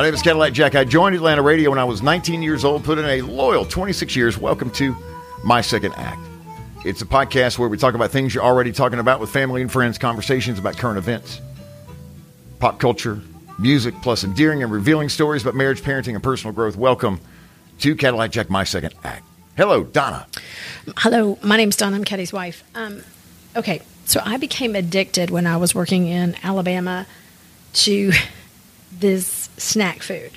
My name is Cadillac Jack. I joined Atlanta Radio when I was 19 years old, put in a loyal 26 years. Welcome to My Second Act. It's a podcast where we talk about things you're already talking about with family and friends, conversations about current events, pop culture, music, plus endearing and revealing stories about marriage, parenting, and personal growth. Welcome to Cadillac Jack, My Second Act. Hello, Donna. Hello, my name's Donna. I'm Caddy's wife. Um, okay, so I became addicted when I was working in Alabama to this snack food.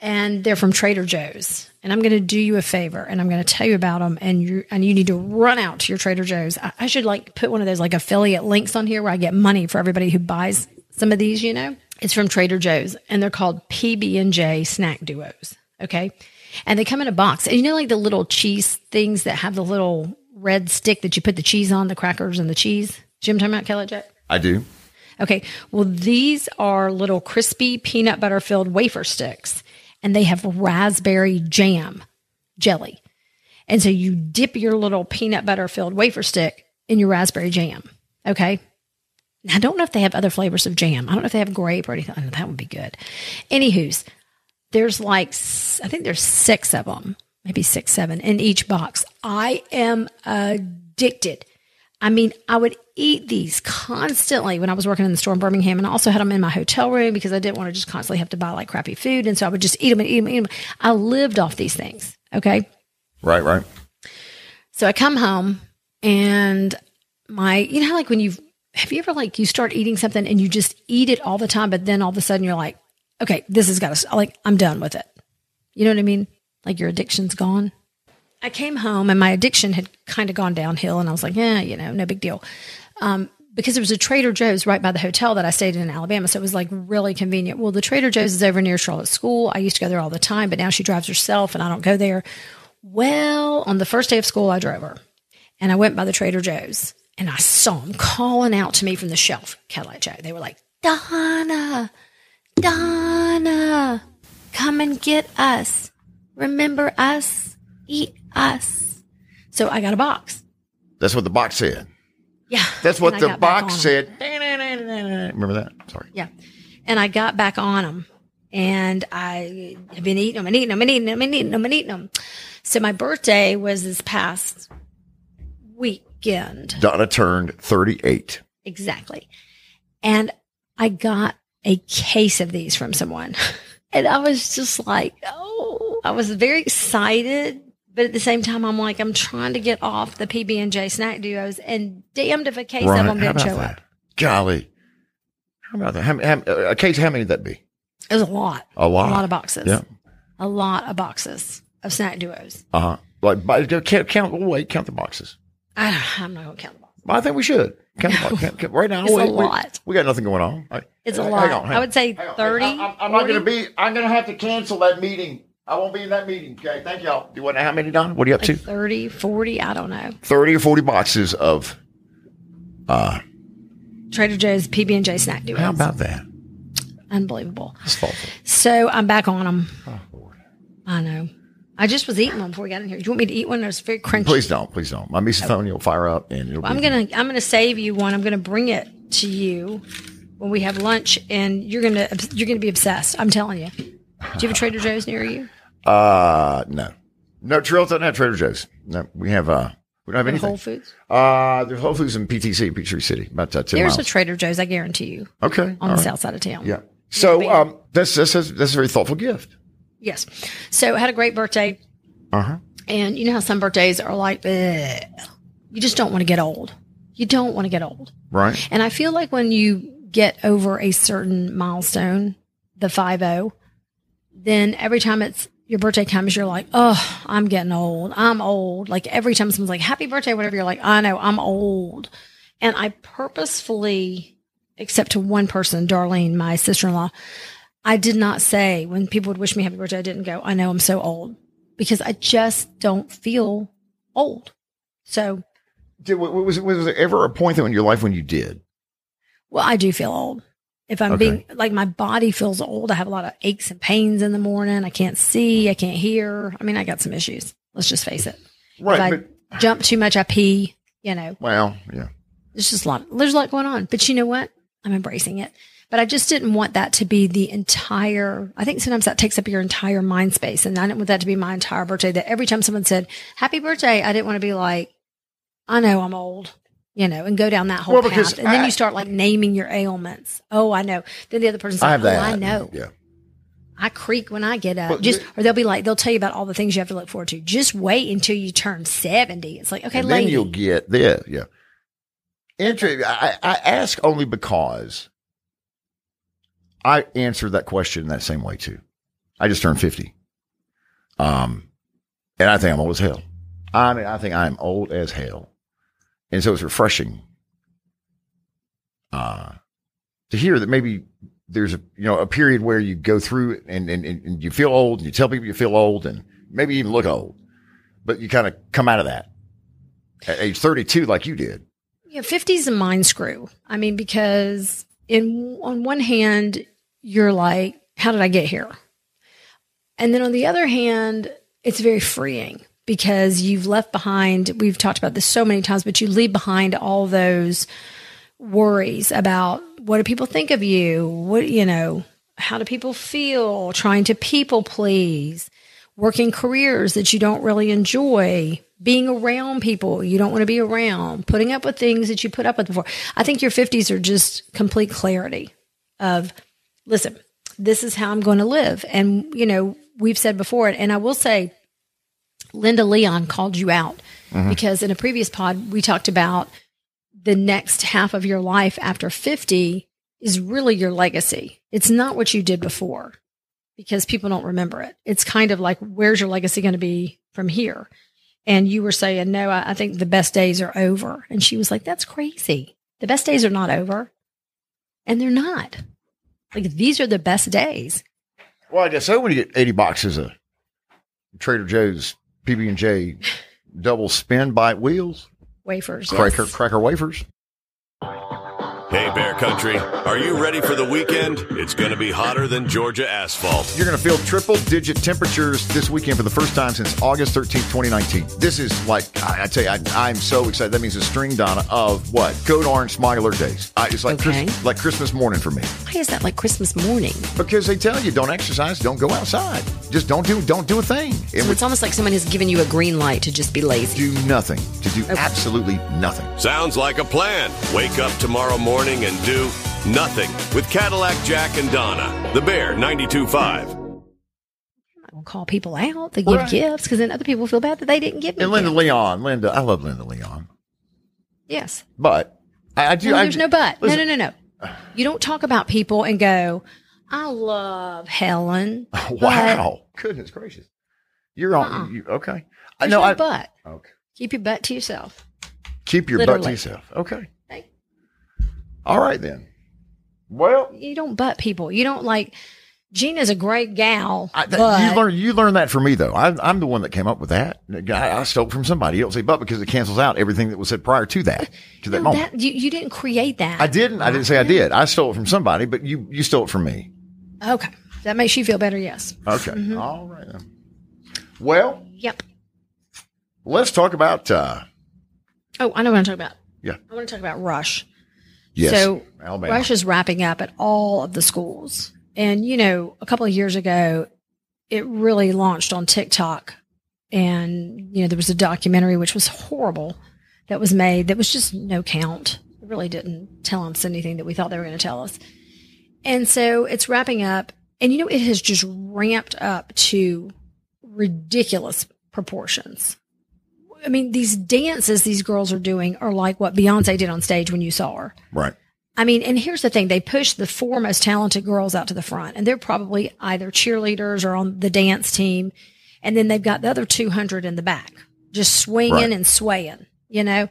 And they're from Trader Joe's. And I'm going to do you a favor and I'm going to tell you about them. And you and you need to run out to your Trader Joe's. I, I should like put one of those like affiliate links on here where I get money for everybody who buys some of these, you know? It's from Trader Joe's and they're called PB&J snack duos. Okay. And they come in a box. And you know, like the little cheese things that have the little red stick that you put the cheese on, the crackers and the cheese? Jim, talking about Kelly Jack? I do. Okay. Well, these are little crispy peanut butter filled wafer sticks and they have raspberry jam jelly. And so you dip your little peanut butter filled wafer stick in your raspberry jam. Okay. I don't know if they have other flavors of jam. I don't know if they have grape or anything. I that would be good. Anywho's, there's like, I think there's six of them, maybe six, seven in each box. I am addicted. I mean, I would eat these constantly when I was working in the store in Birmingham, and I also had them in my hotel room because I didn't want to just constantly have to buy like crappy food. And so I would just eat them and eat them and eat them. I lived off these things. Okay. Right, right. So I come home and my, you know, like when you've, have you ever like you start eating something and you just eat it all the time, but then all of a sudden you're like, okay, this has got to, like, I'm done with it. You know what I mean? Like your addiction's gone. I came home and my addiction had kind of gone downhill and I was like, yeah, you know, no big deal. Um, because there was a Trader Joe's right by the hotel that I stayed in in Alabama. So it was like really convenient. Well, the Trader Joe's is over near Charlotte School. I used to go there all the time, but now she drives herself and I don't go there. Well, on the first day of school, I drove her and I went by the Trader Joe's and I saw them calling out to me from the shelf, Cadillac Jack. They were like, Donna, Donna, come and get us. Remember us, eat us. So I got a box. That's what the box said. Yeah. That's what the box said. Remember that? Sorry. Yeah. And I got back on them and I have been eating them and eating them and eating them and eating them and eating them. So my birthday was this past weekend. Donna turned 38. Exactly. And I got a case of these from someone. And I was just like, oh, I was very excited. But at the same time, I'm like, I'm trying to get off the PB and J snack duos, and damned if a case of them didn't show that? up. Golly. How about that? How, how, a case, how many would that be? It was a lot, A lot. a lot of boxes, Yeah. a lot of boxes of snack duos. Uh huh. Like, but count, count, oh, wait, count the boxes. I don't, I'm not gonna count them all. Well, I think we should. Count the boxes. Count, count- right now, It's a we, we- lot. We, got nothing going on. Right. It's a lot. on, I would say 30, I, am I'm not going to be, I'm going to have to cancel that meeting. I won't be in that meeting. Okay. Thank y'all. Do you want to know how many, Don? What are you up to? 30, 40, I don't know. 30 or 40 boxes of, uh, Trader Joe's PB and J snack duos. how about that? Unbelievable. It's thoughtful. So I'm back on them. Oh, Lord. I know. I just was eating one before we got in here. Do you want me to eat one? It was very crunchy. Please don't. Please don't. My misophonia will fire up and it'll I'm gonna I'm gonna save you one. I'm gonna bring it to you when we have lunch, and you're gonna you're gonna be obsessed. I'm telling you. Do you have a Trader Joe's near you? Uh, no. No, doesn't have Trader Joe's. No, we have, uh, we don't have anything. Whole Foods. Uh, there's Whole Foods in PTC, Peachtree City, about uh, 10 There's miles. a Trader Joe's. I guarantee you okay. on all the right. south side of town. Yeah. So, um, that's, that's, that's, that's a very thoughtful gift. Yes. So I had a great birthday, Uh huh. and you know how some birthdays are like, "Ugh." you just don't want to get old. You don't want to get old. Right. And I feel like when you get over a certain milestone, the 5 then every time it's your birthday comes, you're like, oh, I'm getting old. I'm old. Like every time someone's like, happy birthday, whatever, you're like, I know, I'm old. And I purposefully, except to one person, Darlene, my sister in law, I did not say when people would wish me happy birthday, I didn't go, I know I'm so old because I just don't feel old. So, Did, was, was there ever a point though in your life when you did? well, I do feel old. If I'm Okay. being like my body feels old, I have a lot of aches and pains in the morning. I can't see, I can't hear. I mean, I got some issues. Let's just face it. Right. if but, jump too much, I pee. You know, well, yeah. there's just a lot. There's a lot going on. But you know what? I'm embracing it. But I just didn't want that to be the entire, I think sometimes that takes up your entire mind space. And I didn't want that to be my entire birthday. That every time someone said, happy birthday, I didn't want to be like, I know I'm old, you know, and go down that whole Well, path. because And then you start like naming your ailments. Oh, I know. Then the other person's I like, have that. oh, I know. Yeah. I creak when I get up. But just, the- or they'll be like, they'll tell you about all the things you have to look forward to. Just wait until you turn 70. It's like, okay, and lady. then you'll get this. Yeah. Inter- I, I ask only because I answered that question in that same way too. I just turned 50. Um, and I think I'm old as hell. I mean, I think I'm old as hell. And so it's refreshing, uh, to hear that maybe there's a, you know, a period where you go through and, and, and you feel old and you tell people you feel old and maybe even look old, but you kind of come out of that at age 32 like you did. Yeah, 50s is a mind screw. I mean, because in on one hand, you're like, how did I get here? And then on the other hand, it's very freeing because you've left behind, we've talked about this so many times, but you leave behind all those worries about what do people think of you? What, you know, how do people feel? Trying to people please, working careers that you don't really enjoy, being around people you don't want to be around, putting up with things that you put up with before. I think your 50s are just complete clarity of, listen, this is how I'm going to live. And, you know, we've said before, and I will say, Linda Leon called you out mm-hmm. because in a previous pod, we talked about the next half of your life after 50 is really your legacy. It's not what you did before because people don't remember it. It's kind of like, where's your legacy going to be from here? And you were saying, no, I, I think the best days are over. And she was like, that's crazy. The best days are not over. And they're not. Like, these are the best days. Well, I guess so when you get 80 boxes of Trader Joe's PB&J double spin bite wheels, Wafers. cracker, yes. cracker wafers. Hey, Bear Country, are you ready for the weekend? It's going to be hotter than Georgia asphalt. You're going to feel triple digit temperatures this weekend for the first time since August 13th, 2019. This is like, I, I tell you, I, I'm so excited. That means a string, Donna, of what? Code Orange Smog Alert days. I, it's like, Okay. Christ- like Christmas morning for me Why is that like Christmas morning? because they tell you don't exercise, don't go outside. Just don't do, don't do a thing. And So with it's almost like someone has given you a green light to just be lazy. do nothing, to do absolutely nothing. Sounds like a plan. Wake up tomorrow morning and do nothing with Cadillac Jack and Donna. The Bear 92.5. I'll call people out. They give Right. gifts because then other people feel bad that they didn't give me And Linda gifts. Leon, Linda, I love Linda Leon, Yes. but I, I do. No, I, there's no but. Listen, no, no, no, no. You don't talk about people and go, I love Helen. Wow, goodness gracious, you're on. Uh-uh. You, okay, I There's know. no I but. okay. Keep your butt to yourself. Keep your butt to yourself. Okay. All right then. Well, You don't butt people. You don't like, Gina's a great gal, I, that, you learn you learn that from me though. I, I'm the one that came up with that. I, I stole from somebody. You don't say but because it cancels out everything that was said prior to that to that no, moment. that, you, you didn't create that. I didn't. I didn't say I did. I stole it from somebody, but you you stole it from me. Okay. That makes you feel better. Yes. Okay. Mm-hmm. All right then. Well, Yep. let's talk about. uh Oh, I know what I'm talking about. Yeah. I want to talk about Rush. Yes. So Alabama. Rush is wrapping up at all of the schools. And, you know, a couple of years ago, it really launched on TikTok. And, you know, there was a documentary which was horrible that was made that was just no count. It really didn't tell us anything that we thought they were going to tell us. And so it's wrapping up. And, you know, it has just ramped up to ridiculous proportions. I mean, these dances these girls are doing are like what Beyonce did on stage when you saw her. right. I mean, and here's the thing they push the four most talented girls out to the front, and they're probably either cheerleaders or on the dance team. And then they've got the other 200 in the back, just swinging Right. and swaying, you know?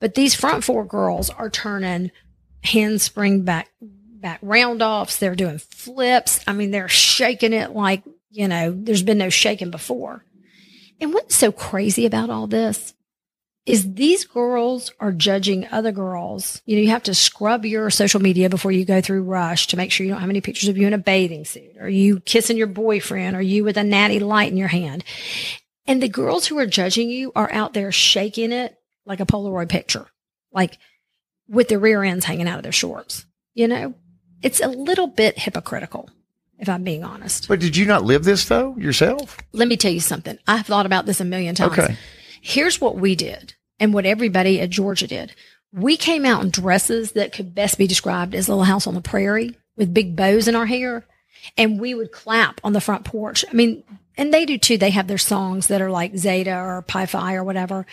But these front four girls are turning handspring back, back round offs. They're doing flips. I mean, they're shaking it like, you know, there's been no shaking before. And what's so crazy about all this is these girls are judging other girls. You know, you have to scrub your social media before you go through Rush to make sure you don't have any pictures of you in a bathing suit or you kissing your boyfriend or you with a natty light in your hand. And the girls who are judging you are out there shaking it like a Polaroid picture, like with their rear ends hanging out of their shorts, you know? it's a little bit hypocritical, if I'm being honest. But did you not live this though yourself? Let me tell you something. I've thought about this a million times. Okay. Here's what we did and what everybody at Georgia did. We came out in dresses that could best be described as Little House on the Prairie with big bows in our hair. And we would clap on the front porch. I mean, and they do too. They have their songs that are like Zeta or Pi Phi or whatever.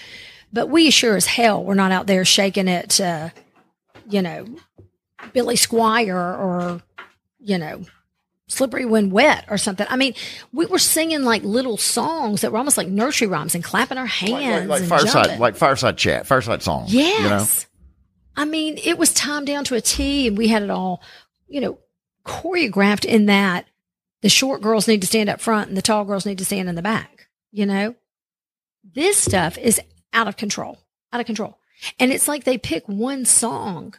But we sure as hell were not out there shaking it, uh, you know, Billy Squier or, you know, Slippery When Wet or something. I mean, we were singing like little songs that were almost like nursery rhymes and clapping our hands. Like, like, like fireside, jumping. like fireside chat, fireside song. Yes. You know? I mean, it was timed down to a T and we had it all, you know, choreographed in that the short girls need to stand up front and the tall girls need to stand in the back, you know? This stuff is out of control, out of control. And it's like they pick one song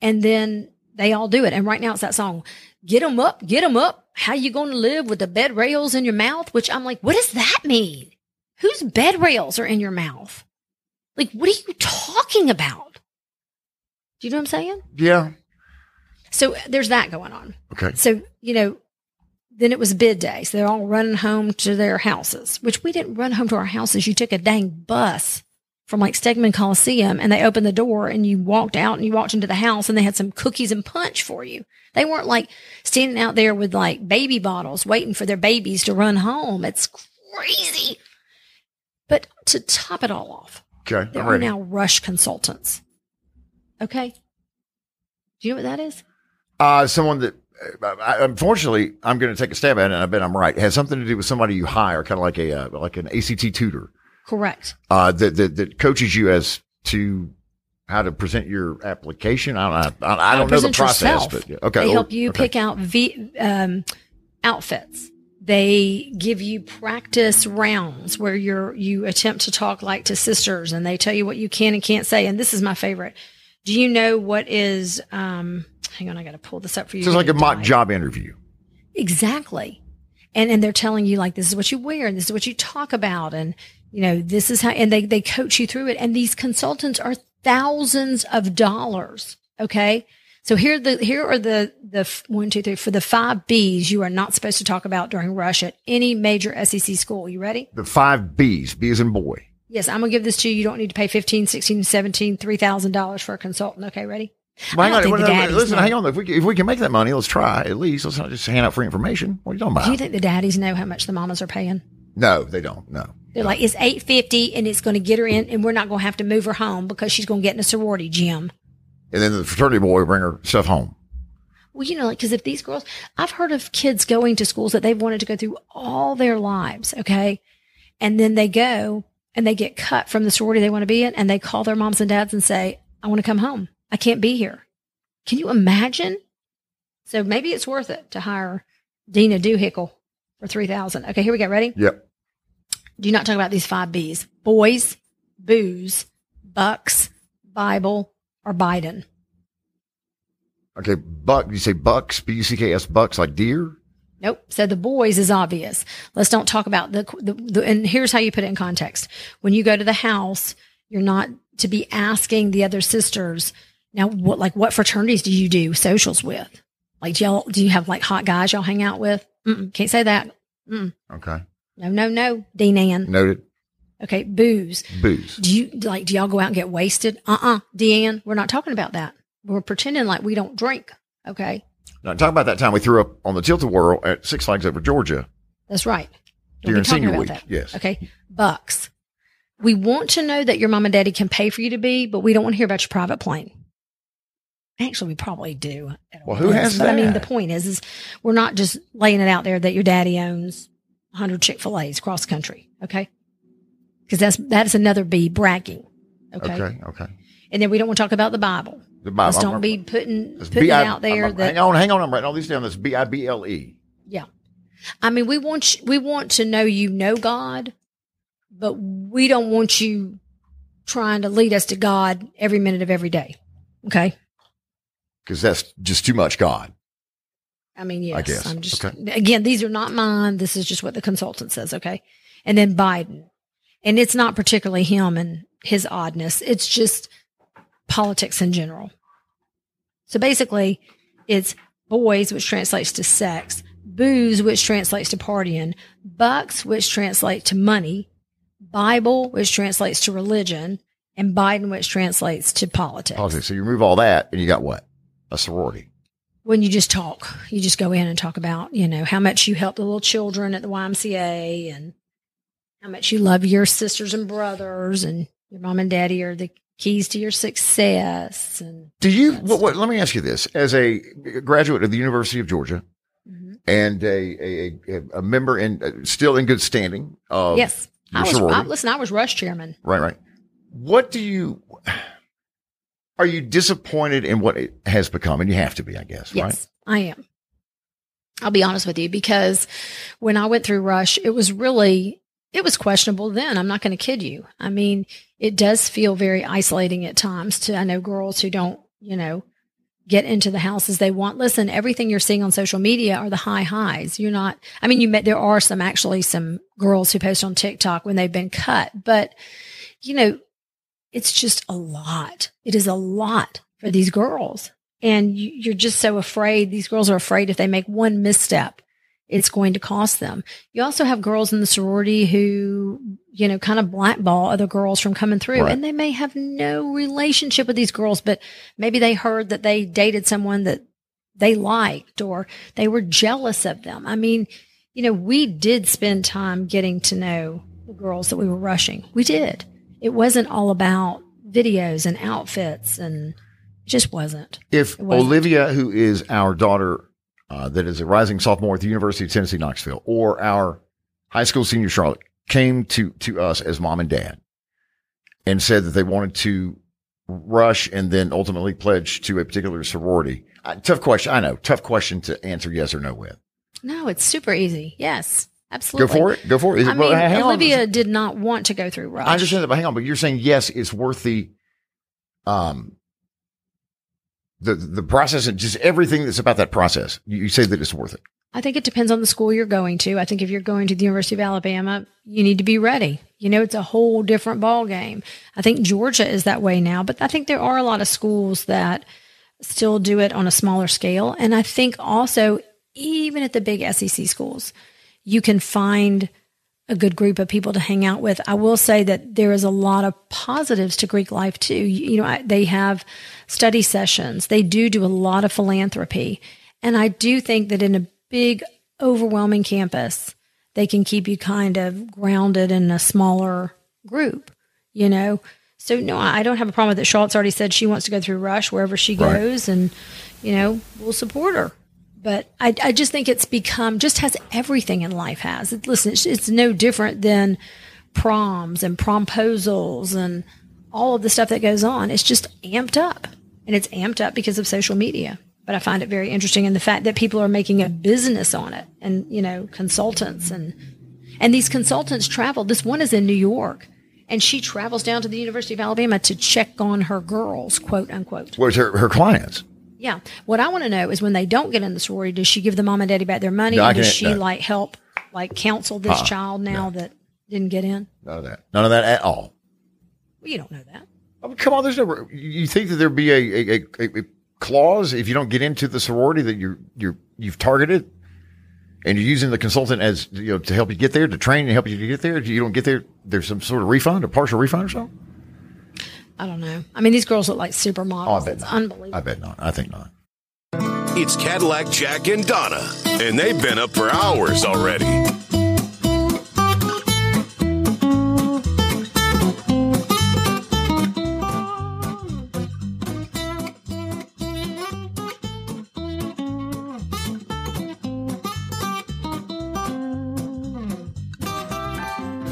and then they all do it. And right now it's that song, get them up, get them up. How you going to live with the bed rails in your mouth? Which I'm like, what does that mean? Whose bed rails are in your mouth? Like, what are you talking about? Do you know what I'm saying? Yeah. So uh, there's that going on. Okay. So, you know, then it was bid day. So they're all running home to their houses, which we didn't run home to our houses. You took a dang bus from like Stegeman Coliseum and they opened the door and you walked out and you walked into the house and they had some cookies and punch for you. They weren't like standing out there with like baby bottles waiting for their babies to run home. It's crazy. But to top it all off, Okay. there I'm are ready. now rush consultants. Okay. Do you know what that is? Uh, someone that, I, unfortunately, I'm going to take a stab at it, and I bet I'm right. It has something to do with somebody you hire, kind of like a uh, like an ACT tutor, Correct. uh, that, that that coaches you as to how to present your application. I don't, I, I don't know the process, yourself. but okay, They or- help you okay. pick out v, um, outfits. They give you practice rounds where you're you attempt to talk like to sisters, and they tell you what you can and can't say. And this is my favorite. Do you know what is? Um, hang on, I got to pull this up for you. So it's like a mock job interview. Exactly. And and they're telling you like this is what you wear and this is what you talk about and you know this is how and they they coach you through it and these consultants are thousands of dollars. Okay? So here the here are the the one two three for the 5 Bs you are not supposed to talk about during rush at any major SEC school. You ready? The five B's, B as in boy. Yes, I'm going to give this to you. You don't need to pay 15, 16, 17, $3,000 for a consultant. Okay, ready? Well, hang on, well, the no, daddies listen, know. hang on. If we, if we can make that money, let's try at least. Let's not just hand out free information. What are you talking about? Do you think the daddies know how much the mamas are paying? no, they don't. No. They're like, it's eight fifty, and it's going to get her in, and we're not going to have to move her home because she's going to get in a sorority gym. And then the fraternity boy will bring her stuff home. Well, you know, like because if these girls, I've heard of kids going to schools that they've wanted to go through all their lives, okay, and then they go and they get cut from the sorority they want to be in, and they call their moms and dads and say, "I want to come home. I can't be here." Can you imagine? So maybe it's worth it to hire Dina Doohickle for three thousand. Okay, here we go. Ready? Yep. Do not talk about these five B's boys, booze, bucks, Bible, or Biden. Okay. Buck, you say bucks, B U C K S, bucks like deer? Nope. So the boys is obvious. Let's don't talk about the, the, the, and here's how you put it in context. When you go to the house, you're not to be asking the other sisters, now what, like what fraternities do you do socials with? Like, do y'all, do you have like hot guys y'all hang out with? Mm-mm, can't say that. mm Okay. No, no, no. Dean Ann. Noted. Okay. Booze. Booze. Do you like? Do y'all go out and get wasted? Uh uh Deanne, we're not talking about that. We're pretending like we don't drink. Okay, Now, talk about that time we threw up on the Tilt a Whirl at Six Flags over Georgia. that's right. Don't During senior about week, that. yes. Okay, bucks. We want to know that your mom and daddy can pay for you to be, but we don't want to hear about your private plane. Actually, we probably do. Well, who weddings, has But I mean, the point is, is we're not just laying it out there that your daddy owns 100 Chick Fil A's across the country. Okay, because that's that is another B bragging. Okay? Okay. Okay. and then we don't want to talk about the Bible. The Bible. Let's I'm- don't be putting putting it out there I'm- that hang on, hang on. I'm writing all these down. That's B I B L E. yeah. I mean, we want you, we want to know you know God, but we don't want you trying to lead us to God every minute of every day. Okay. Because that's just too much God. I mean, yes, guess. I'm just Okay. again, these are not mine. This is just what the consultant says. Okay. And then Biden. And it's not particularly him and his oddness. It's just politics in general. So basically it's boys, which translates to sex, booze, which translates to partying, bucks, which translates to money, Bible, which translates to religion, and Biden, which translates to politics. Politics. So you remove all that, and you got what? A sorority. When you just talk, you just go in and talk about, you know, how much you help the little children at the YMCA and how much you love your sisters and brothers and your mom and daddy are the keys to your success. And Do you? What, what, let me ask you this: as a graduate of the University of Georgia Mhm. and a a, a, member in uh, still in good standing of yes, I was. I, listen, I was rush chairman. Right, right. What do you? Are you disappointed in what it has become? And you have to be, I guess. Yes, I am. I'll be honest with you because when I went through Rush, it was really, it was questionable then. I'm not going to kid you. I mean, it does feel very isolating at times to, I know girls who don't, you know, get into the houses they want. Listen, everything you're seeing on social media are the high highs. You're not, I mean, you met, there are some actually some girls who post on TikTok when they've been cut, but you know, it's just a lot. It is a lot for these girls. And you, you're just so afraid. These girls are afraid if they make one misstep, it's going to cost them. You also have girls in the sorority who, you know, kind of blackball other girls from coming through Right. and they may have no relationship with these girls, but maybe they heard that they dated someone that they liked or they were jealous of them. I mean, you know, we did spend time getting to know the girls that we were rushing. We did. It wasn't all about videos and outfits and just wasn't. If wasn't. Olivia, who is our daughter, uh, that is a rising sophomore at the University of Tennessee Knoxville, or our high school senior Charlotte, came to to us as mom and dad, and said that they wanted to rush and then ultimately pledge to a particular sorority. Uh, tough question, I know. Tough question to answer yes or no with. No, it's super easy. Yes, absolutely. Go for it. Go for it. Is I it- well, mean, hang on. Olivia did not want to go through Rush. I understand that, but hang on. But you're saying yes, it's worth the, um, the the process and just everything that's about that process. You, you say that it's worth it. I think it depends on the school you're going to. I think if you're going to the University of Alabama, you need to be ready. You know, it's a whole different ball game. I think Georgia is that way now, but I think there are a lot of schools that still do it on a smaller scale. And I think also, even at the big SEC schools, you can find a good group of people to hang out with. I will say that there is a lot of positives to Greek life too. You, you know, I, they have study sessions. They do do a lot of philanthropy. And I do think that in a big, overwhelming campus, they can keep you kind of grounded in a smaller group, you know? So no, I don't have a problem with it. Charlotte's already said she wants to go through Rush wherever she Right. goes and, you know, we'll support her. But I, I just think it's become just has everything in life has. It, listen, it's, it's no different than proms and promposals and all of the stuff that goes on. It's just amped up, and it's amped up because of social media. But I find it very interesting in the fact that people are making a business on it, and you know, consultants and and these consultants travel. This one is in New York, and she travels down to the University of Alabama to check on her girls, quote unquote. Where's her her clients? Yeah. What I want to know is when they don't get in the sorority, does she give the mom and daddy back their money? No, and does she no. like help like counsel this Uh-uh. child now that didn't get in? None of that. None of that at all. Well, you don't know that. I mean, come on, there's no. You think that there'd be a, a, a, a clause if you don't get into the sorority that you're you're you've targeted, and you're using the consultant as you know to help you get there, to train and help you to get there. If you don't get there, there's some sort of refund, a partial refund or something. I don't know. I mean, these girls look like supermodels. Oh, I bet it's not. unbelievable. I bet not. I think not. It's Cadillac Jack and Donna, and they've been up for hours already.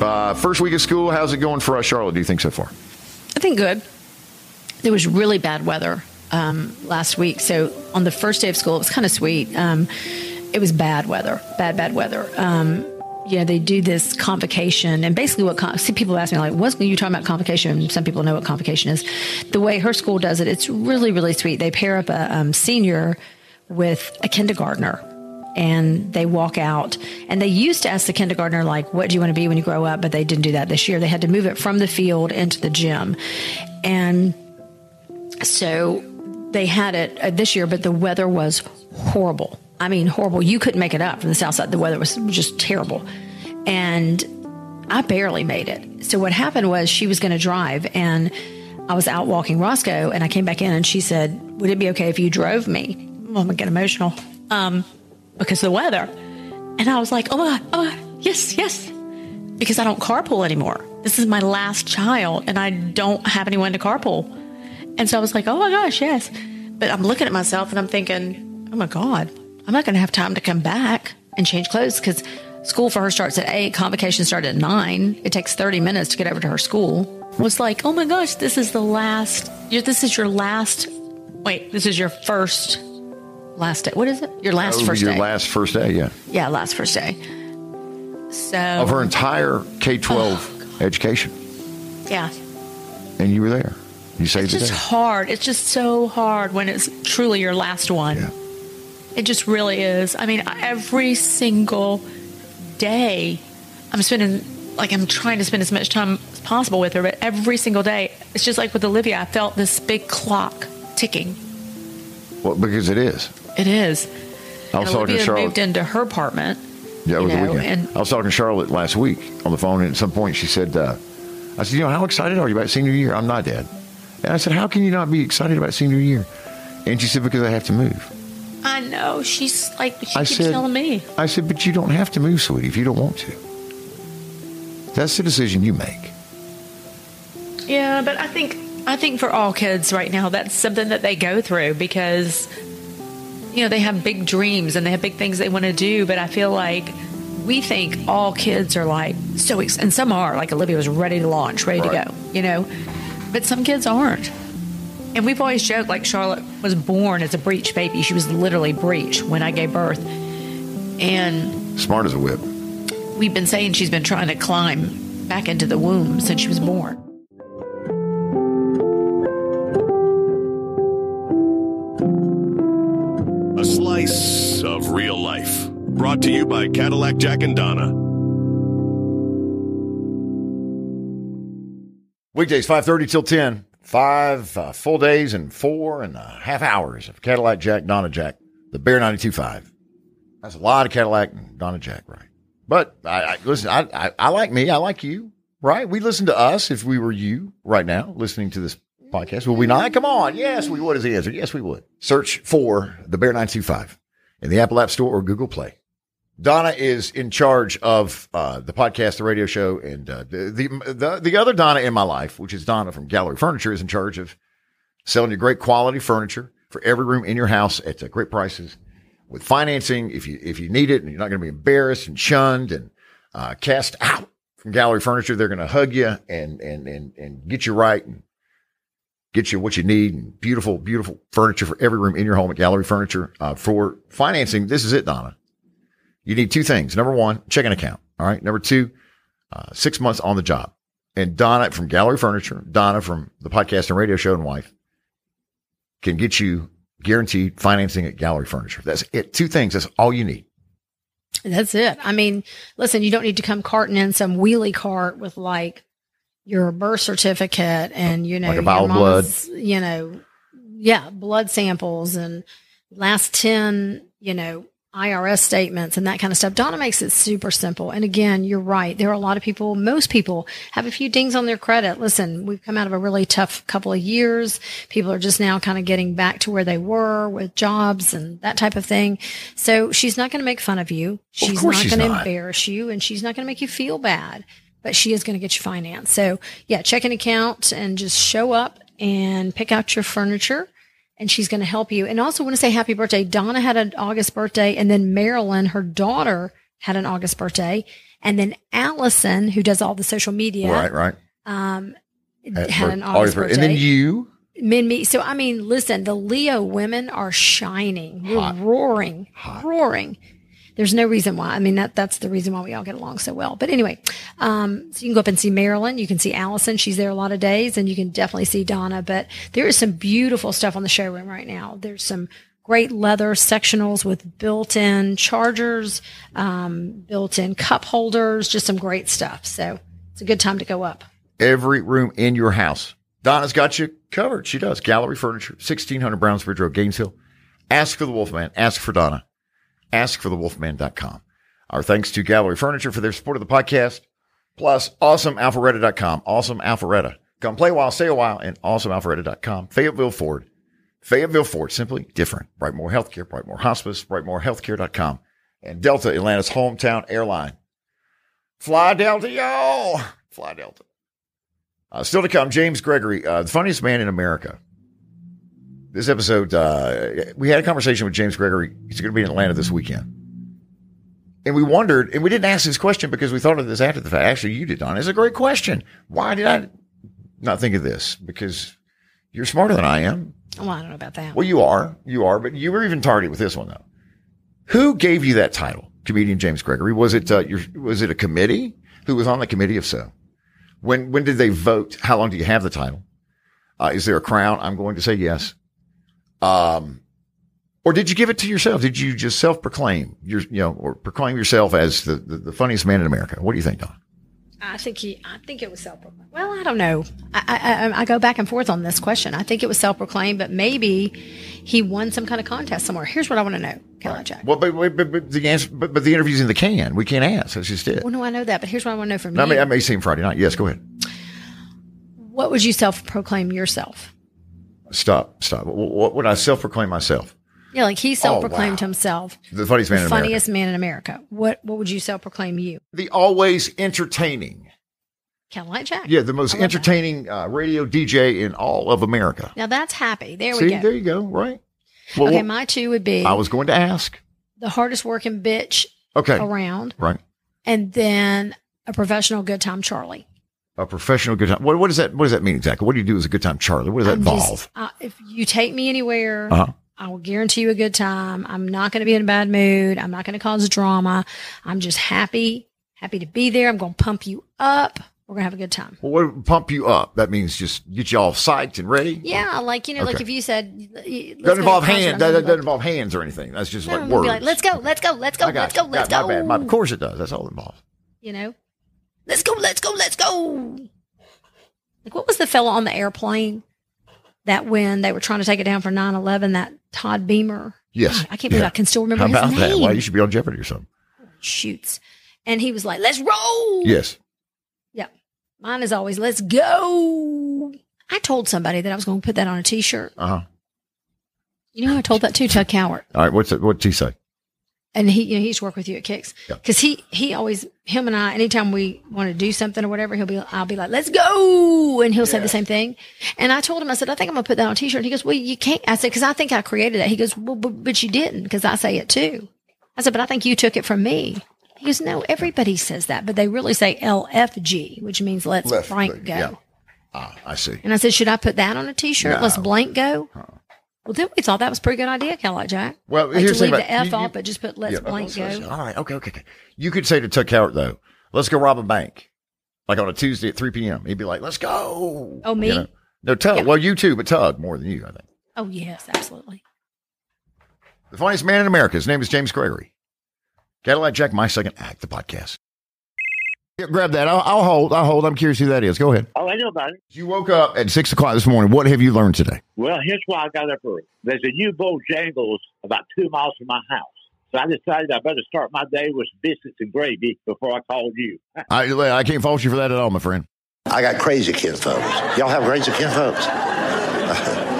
Uh, first week of school, how's it going for us, Charlotte? Do you think so far? I think good. There was really bad weather um, last week. So on the first day of school, it was kind of sweet. Um, it was bad weather, bad, bad weather. Um, know, they do this convocation, and basically, what con- see people ask me like, "What's you talking about convocation?" Some people know what convocation is. The way her school does it, it's really, really sweet. They pair up a um, senior with a kindergartner, and they walk out. And they used to ask the kindergartner like, "What do you want to be when you grow up?" But they didn't do that this year. They had to move it from the field into the gym, and so they had it uh, this year, but the weather was horrible. I mean, horrible. You couldn't make it up from the south side. The weather was just terrible. And I barely made it. So what happened was she was going to drive and I was out walking Roscoe and I came back in and she said, would it be okay if you drove me? Well, I'm going to get emotional. Um, because of the weather. And I was like, oh my God, oh my God, yes, yes. Because I don't carpool anymore. This is my last child and I don't have anyone to carpool. And so I was like, oh my gosh, yes. But I'm looking at myself and I'm thinking, oh my God, I'm not going to have time to come back and change clothes because school for her starts at eight, convocation started at nine. It takes 30 minutes to get over to her school. Was like, oh my gosh, this is the last, this is your last, wait, this is your first last day. What is it? Your last Oh, first your day. Your last first day, yeah. yeah, last first day. So, Of her entire K Oh, 12 education. yeah. And you were there. You saved It's just hard. It's just so hard when it's truly your last one. Yeah. It just really is. I mean, every single day, I'm spending, like, I'm trying to spend as much time as possible with her, but every single day, it's just like with Olivia, I felt this big clock ticking. Well, because it is. It is. I was And talking to Charlotte. moved into her apartment. Yeah, you the know, weekend. and- I was talking to Charlotte last week on the phone, and at some point she said, uh, I said, you know, how excited are you about senior year? I'm not, Dad. And I said, how can you not be excited about senior year? And she said, because I have to move. I know. She's like, she I keeps said, telling me. I said, but you don't have to move, sweetie, if you don't want to. That's the decision you make. Yeah, but I think I think for all kids right now, that's something that they go through because you know they have big dreams and they have big things they want to do. But I feel like we think all kids are like so, ex- and some are like Olivia was ready to launch, ready Right. to go, you know, but some kids aren't. And we've always joked like Charlotte was born as a breech baby. She was literally breech when I gave birth, and Smart as a whip. we've been saying she's been trying to climb back into the womb since she was born. A slice of real life. Brought to you by Cadillac Jack and Donna. Weekdays, 5.30 till 10. Five uh, full days and four and a half hours of Cadillac Jack, Donna Jack, the Bear 92.5. That's a lot of Cadillac and Donna Jack, right? But I, I listen, I, I, I like me. I like you, right? We listen to us if we were you right now listening to this podcast. Will we not? Come on. Yes, we would is the answer. Yes, we would. Search for the Bear 925 in the Apple App Store or Google Play. Donna is in charge of uh, the podcast, the radio show, and uh, the, the the the other Donna in my life, which is Donna from Gallery Furniture, is in charge of selling you great quality furniture for every room in your house at uh, great prices with financing if you if you need it, and you're not going to be embarrassed and shunned and uh, cast out from Gallery Furniture. They're going to hug you and and and and get you right and get you what you need beautiful beautiful furniture for every room in your home at Gallery Furniture. Uh, for financing, this is it, Donna you need two things. Number one, checking account. All right. Number two, uh, six months on the job. And Donna from Gallery Furniture, Donna from the podcast and radio show and wife can get you guaranteed financing at Gallery Furniture. That's it. Two things. That's all you need. That's it. I mean, listen, you don't need to come carting in some wheelie cart with like your birth certificate and you know Like your of blood. You know, yeah, blood samples and last ten, you know, IRS statements and that kind of stuff. Donna makes it super simple. And again, you're right. There are a lot of people, most people have a few dings on their credit. Listen, we've come out of a really tough couple of years. People are just now kind of getting back to where they were with jobs and that type of thing. So she's not going to make fun of you. She's not going to embarrass you and she's not going to make you feel bad, but she is going to get you financed. So yeah, check an account and just show up and pick out your furniture and she's going to help you. And also want to say happy birthday. Donna had an August birthday and then Marilyn, her daughter had an August birthday. And then Allison, who does all the social media, Right. Right. um, At- had an August your- birthday. And then you. Men me. So I mean, listen, the Leo women are shining. We're Hot. roaring, Hot. roaring. There's no reason why. I mean, that that's the reason why we all get along so well. But anyway, um, so you can go up and see Marilyn. You can see Allison. She's there a lot of days, and you can definitely see Donna. But there is some beautiful stuff on the showroom right now. There's some great leather sectionals with built-in chargers, um, built-in cup holders, just some great stuff. So it's a good time to go up. Every room in your house Donna's got you covered. She does. Gallery Furniture, 1600 Brownsbridge Road, Gainesville. Ask for the Wolfman. Ask for Donna. Ask for the Wolfman.com. Our thanks to Gallery Furniture for their support of the podcast. Plus, awesomealpharetta.com. Awesome Alpharetta. Come play a while, stay a while, and awesomealpharetta.com. Fayetteville Ford. Fayetteville Ford, simply different. Brightmoor Healthcare, Brightmoor Hospice, brightmoorhealthcare.com. And Delta, Atlanta's hometown airline. Fly Delta, y'all. Fly Delta. Uh, still to come, James Gregory, uh, the funniest man in America. This episode, uh, we had a conversation with James Gregory. He's going to be in Atlanta this weekend. And we wondered, and we didn't ask this question because we thought of this after the fact. Actually, you did, Don. It's a great question. Why did I not think of this? Because you're smarter than I am. Well, I don't know about that. Well, you are. You are, but you were even tardy with this one, though. Who gave you that title, comedian James Gregory? Was it uh, your, was it a committee? Who was on the committee? If so, when when did they vote? How long do you have the title? Uh, is there a crown? I'm going to say yes. Um, or did you give it to yourself? Did you just self proclaim your, you know, or proclaim yourself as the, the, the funniest man in America? What do you think, Don? I think he. I think it was self-proclaimed. Well, I don't know. I, I I go back and forth on this question. I think it was self-proclaimed, but maybe he won some kind of contest somewhere. Here's what I want to know, Kelly Jack. Well, but, but, but the answer, but, but the interview's in the can. We can't ask. That's just it. Well, no, I know that, but here's what I want to know from I you. may, I may seem Friday night. Yes, go ahead. what would you self-proclaim yourself? Stop, stop. What, what would I self proclaim myself? Yeah, like he self-proclaimed wow. himself The funniest man the in America. funniest man in America. What what would you self-proclaim you? The always entertaining. Cadillac Jack. Yeah, the most I love that. entertaining uh, radio DJ in all of America. Now that's happy. There See, we go. there you go. Right. Well, okay, well, my two would be I was going to ask. the hardest working bitch Okay. around, Right. and then a professional good time Charlie. A professional good time. What, what does that? What does that mean exactly? What do you do as a good time, Charlie? What does that I'm involve? just- uh, if you take me anywhere, Uh-huh. I will guarantee you a good time. I'm not going to be in a bad mood. I'm not going to cause drama. I'm just happy, happy to be there. I'm going to pump you up. We're going to have a good time. Well, what pump you up? That means just get you all psyched and ready. Yeah, like you know, like if you said, let's Doesn't involve hands. That, that doesn't involve hands or anything. That's just No, like words. be like, let's go, let's go, let's go, let's go, let's go. My bad. My, of course it does. That's all it involves. You know, let's go, let's go, let's go. Like, what was the fellow on the airplane that when they were trying to take it down for 9 11, that Todd Beamer? Yes. God, I can't believe Yeah. I can still remember How his about name. that? Why you should be on Jeopardy or something? Shoots. And he was like, let's roll. Yes. Yep. Mine is always, let's go. I told somebody that I was going to put that on a t shirt. Uh huh. You know I told that to? Tuck Cowart. All right. What's it? What'd he say? And he you know, he used to work with you at Kicks Yeah. because he he always him and I anytime we want to do something or whatever he'll be I'll be like let's go! And he'll say the same thing. And I told him I said I think I'm gonna put that on a t-shirt. He goes well you can't I said because I think I created that. He goes well but, but you didn't because I say it too. I said but I think you took it from me. He goes no everybody says that but they really say LFG which means let's Left, blank go. yeah. Ah, I see. and I said should I put that on a t-shirt? Let's No. blank go well then we thought that was a pretty good idea Cadillac Jack Well, like here's to the leave thing the F you- off you- but just put let's Yeah, blank go All right. Okay. Okay. Okay. You could say to Tuck Howard though, let's go rob a bank, like on a Tuesday at 3 p.m. He'd be like, let's go. Oh, me? You know? No, Tug. Yeah. Well, you too, but Tug more than you, I think. oh yes absolutely The funniest man in America. His name is James Gregory. Cadillac Jack, my second act, the podcast. Yeah, grab that. I'll, I'll hold. I'll hold. I'm curious who that is. Go ahead. Oh, I know about it. You woke up at six o'clock this morning. What have you learned today? Well, here's why I got up early. There's a new Bojangles about two miles from my house. So I decided I better start my day with biscuits and gravy before I called you. I, I can't fault you for that at all, my friend. I got crazy kinfolks. Y'all have crazy kinfolks?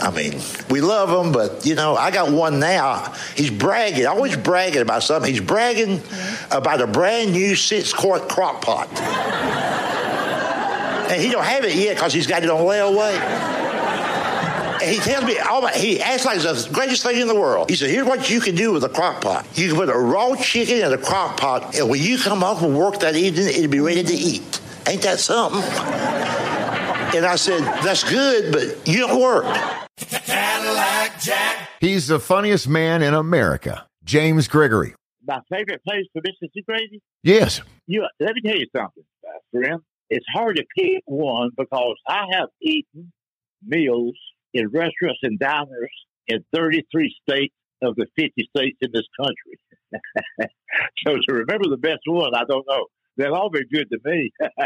I mean, we love them, but you know, I got one now. He's bragging, always bragging about something. He's bragging about a brand new six quart crock pot, and he don't have it yet because he's got it on layaway. And he tells me, all my, he acts like it's the greatest thing in the world. He said, here's what you can do with a crock pot. You can put a raw chicken in a crock pot, and when you come home from work that evening, it'll be ready to eat. Ain't that something? And I said, that's good, but you don't work. He's the funniest man in America, James Gregory. My favorite place for biscuits and gravy? Yes. You, let me tell you something, uh, friend. It's hard to pick one because I have eaten meals in restaurants and diners in 33 states of the 50 states in this country. so to remember the best one, I don't know. They'll all be good to me.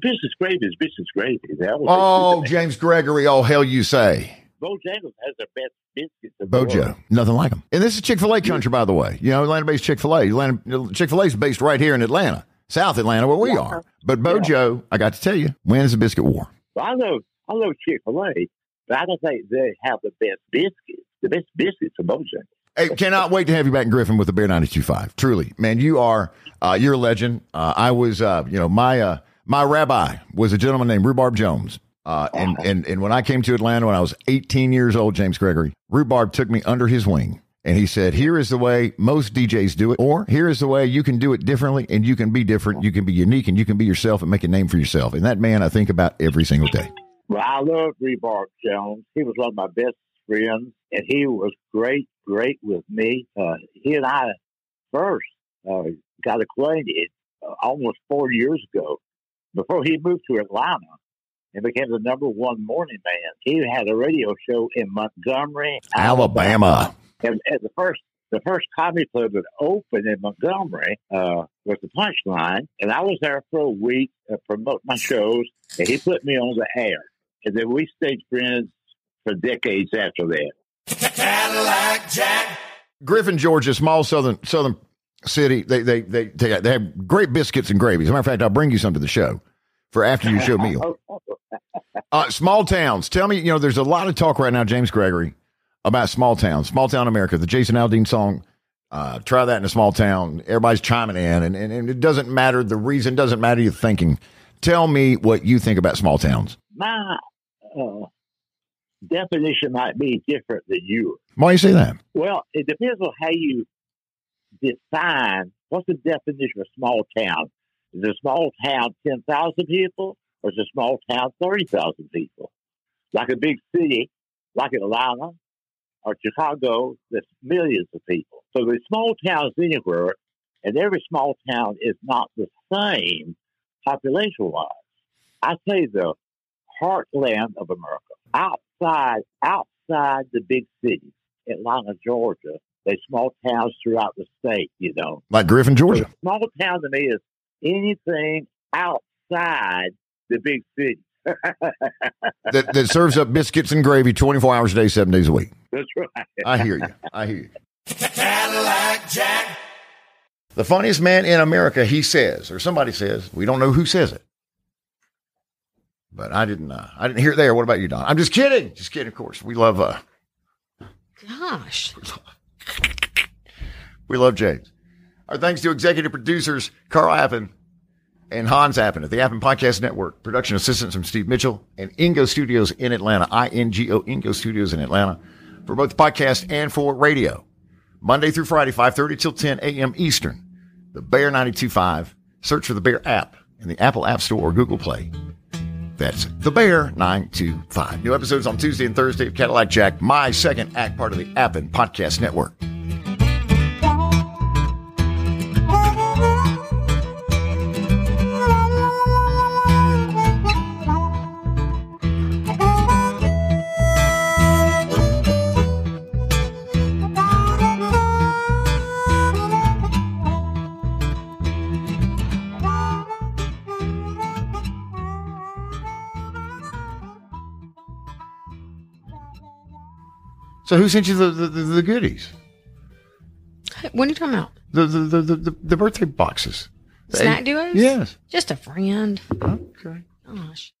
business gravy is business gravy. Oh, good to me. James Gregory, oh, hell you say. Bojangles has the best biscuits in the Bojo, nothing like them. And this is Chick fil A country, by the way. You know, Atlanta based Chick fil A. Atlanta, Chick fil A is based right here in Atlanta, South Atlanta, where we are. But Bojo, I got to tell you, wins the biscuit war. Well, I love I love Chick Fil A, but I don't think they have the best biscuits. The best biscuits are Bojangles. Hey, cannot wait to have you back in Griffin with the Bear 92.5. Truly, man, you are, uh, you're a legend. Uh, I was, uh, you know, my, uh, my rabbi was a gentleman named Rhubarb Jones. Uh, and, and, and when I came to Atlanta when I was 18 years old, James Gregory, Rhubarb took me under his wing and he said, here is the way most DJs do it, or here is the way you can do it differently and you can be different. You can be unique and you can be yourself and make a name for yourself. And that man I think about every single day. Well, I love Rhubarb Jones. He was one of my best friends, and he was great, great with me. Uh, he and I first uh, got acquainted uh, almost four years ago before he moved to Atlanta and became the number one morning man. He had a radio show in Montgomery, Alabama. And, and the first the first comedy club that opened in Montgomery uh, was the Punchline, and I was there for a week to promote my shows, and he put me on the air, and then we stayed friends for decades after that. Griffin, Georgia, small southern southern city. They they they they, they have great biscuits and gravies. As a matter of fact, I'll bring you some to the show for after your show meal. Uh, small towns. Tell me, you know, there's a lot of talk right now, James Gregory, about small towns, small town America. The Jason Aldean song. Uh, try that in a small town. Everybody's chiming in, and, and, and it doesn't matter. The reason doesn't matter. You're thinking. Tell me what you think about small towns. My uh, definition might be different than yours. Why do you say that? Well, it depends on how you define what's the definition of small town. Is a small town ten thousand people, or is a small town thirty thousand people? Like a big city, like Atlanta or Chicago, there's millions of people. So there's small towns anywhere, and every small town is not the same population wise. I say the heartland of America, outside outside the big cities, Atlanta, Georgia, there's small towns throughout the state, you know. Like Griffin, Georgia. a small town to me is anything outside the big city. that, that serves up biscuits and gravy 24 hours a day, seven days a week. That's right. I hear you. I hear you. Cadillac Jack. The funniest man in America, he says, or somebody says, we don't know who says it. But I didn't. Uh, I didn't hear it there. What about you, Don? I'm just kidding. Just kidding. Of course, we love. Uh, Gosh. we love James. Our thanks to executive producers Carl Appen and Hans Appen at the Appen Podcast Network. Production assistants from Steve Mitchell and Ingo Studios in Atlanta. I N G O Ingo Studios in Atlanta for both the podcast and for radio. Monday through Friday, 5:30 till 10 a.m. Eastern. The Bear 925. Search for the Bear app in the Apple App Store or Google Play. That's the Bear 925. New episodes on Tuesday and Thursday of Cadillac Jack, my second act part of the Appen Podcast Network. So who sent you the, the, the, goodies? What are you talking about? The, the, the, the, the, birthday boxes. Snack duos? Yes. Just a friend. Okay. Gosh.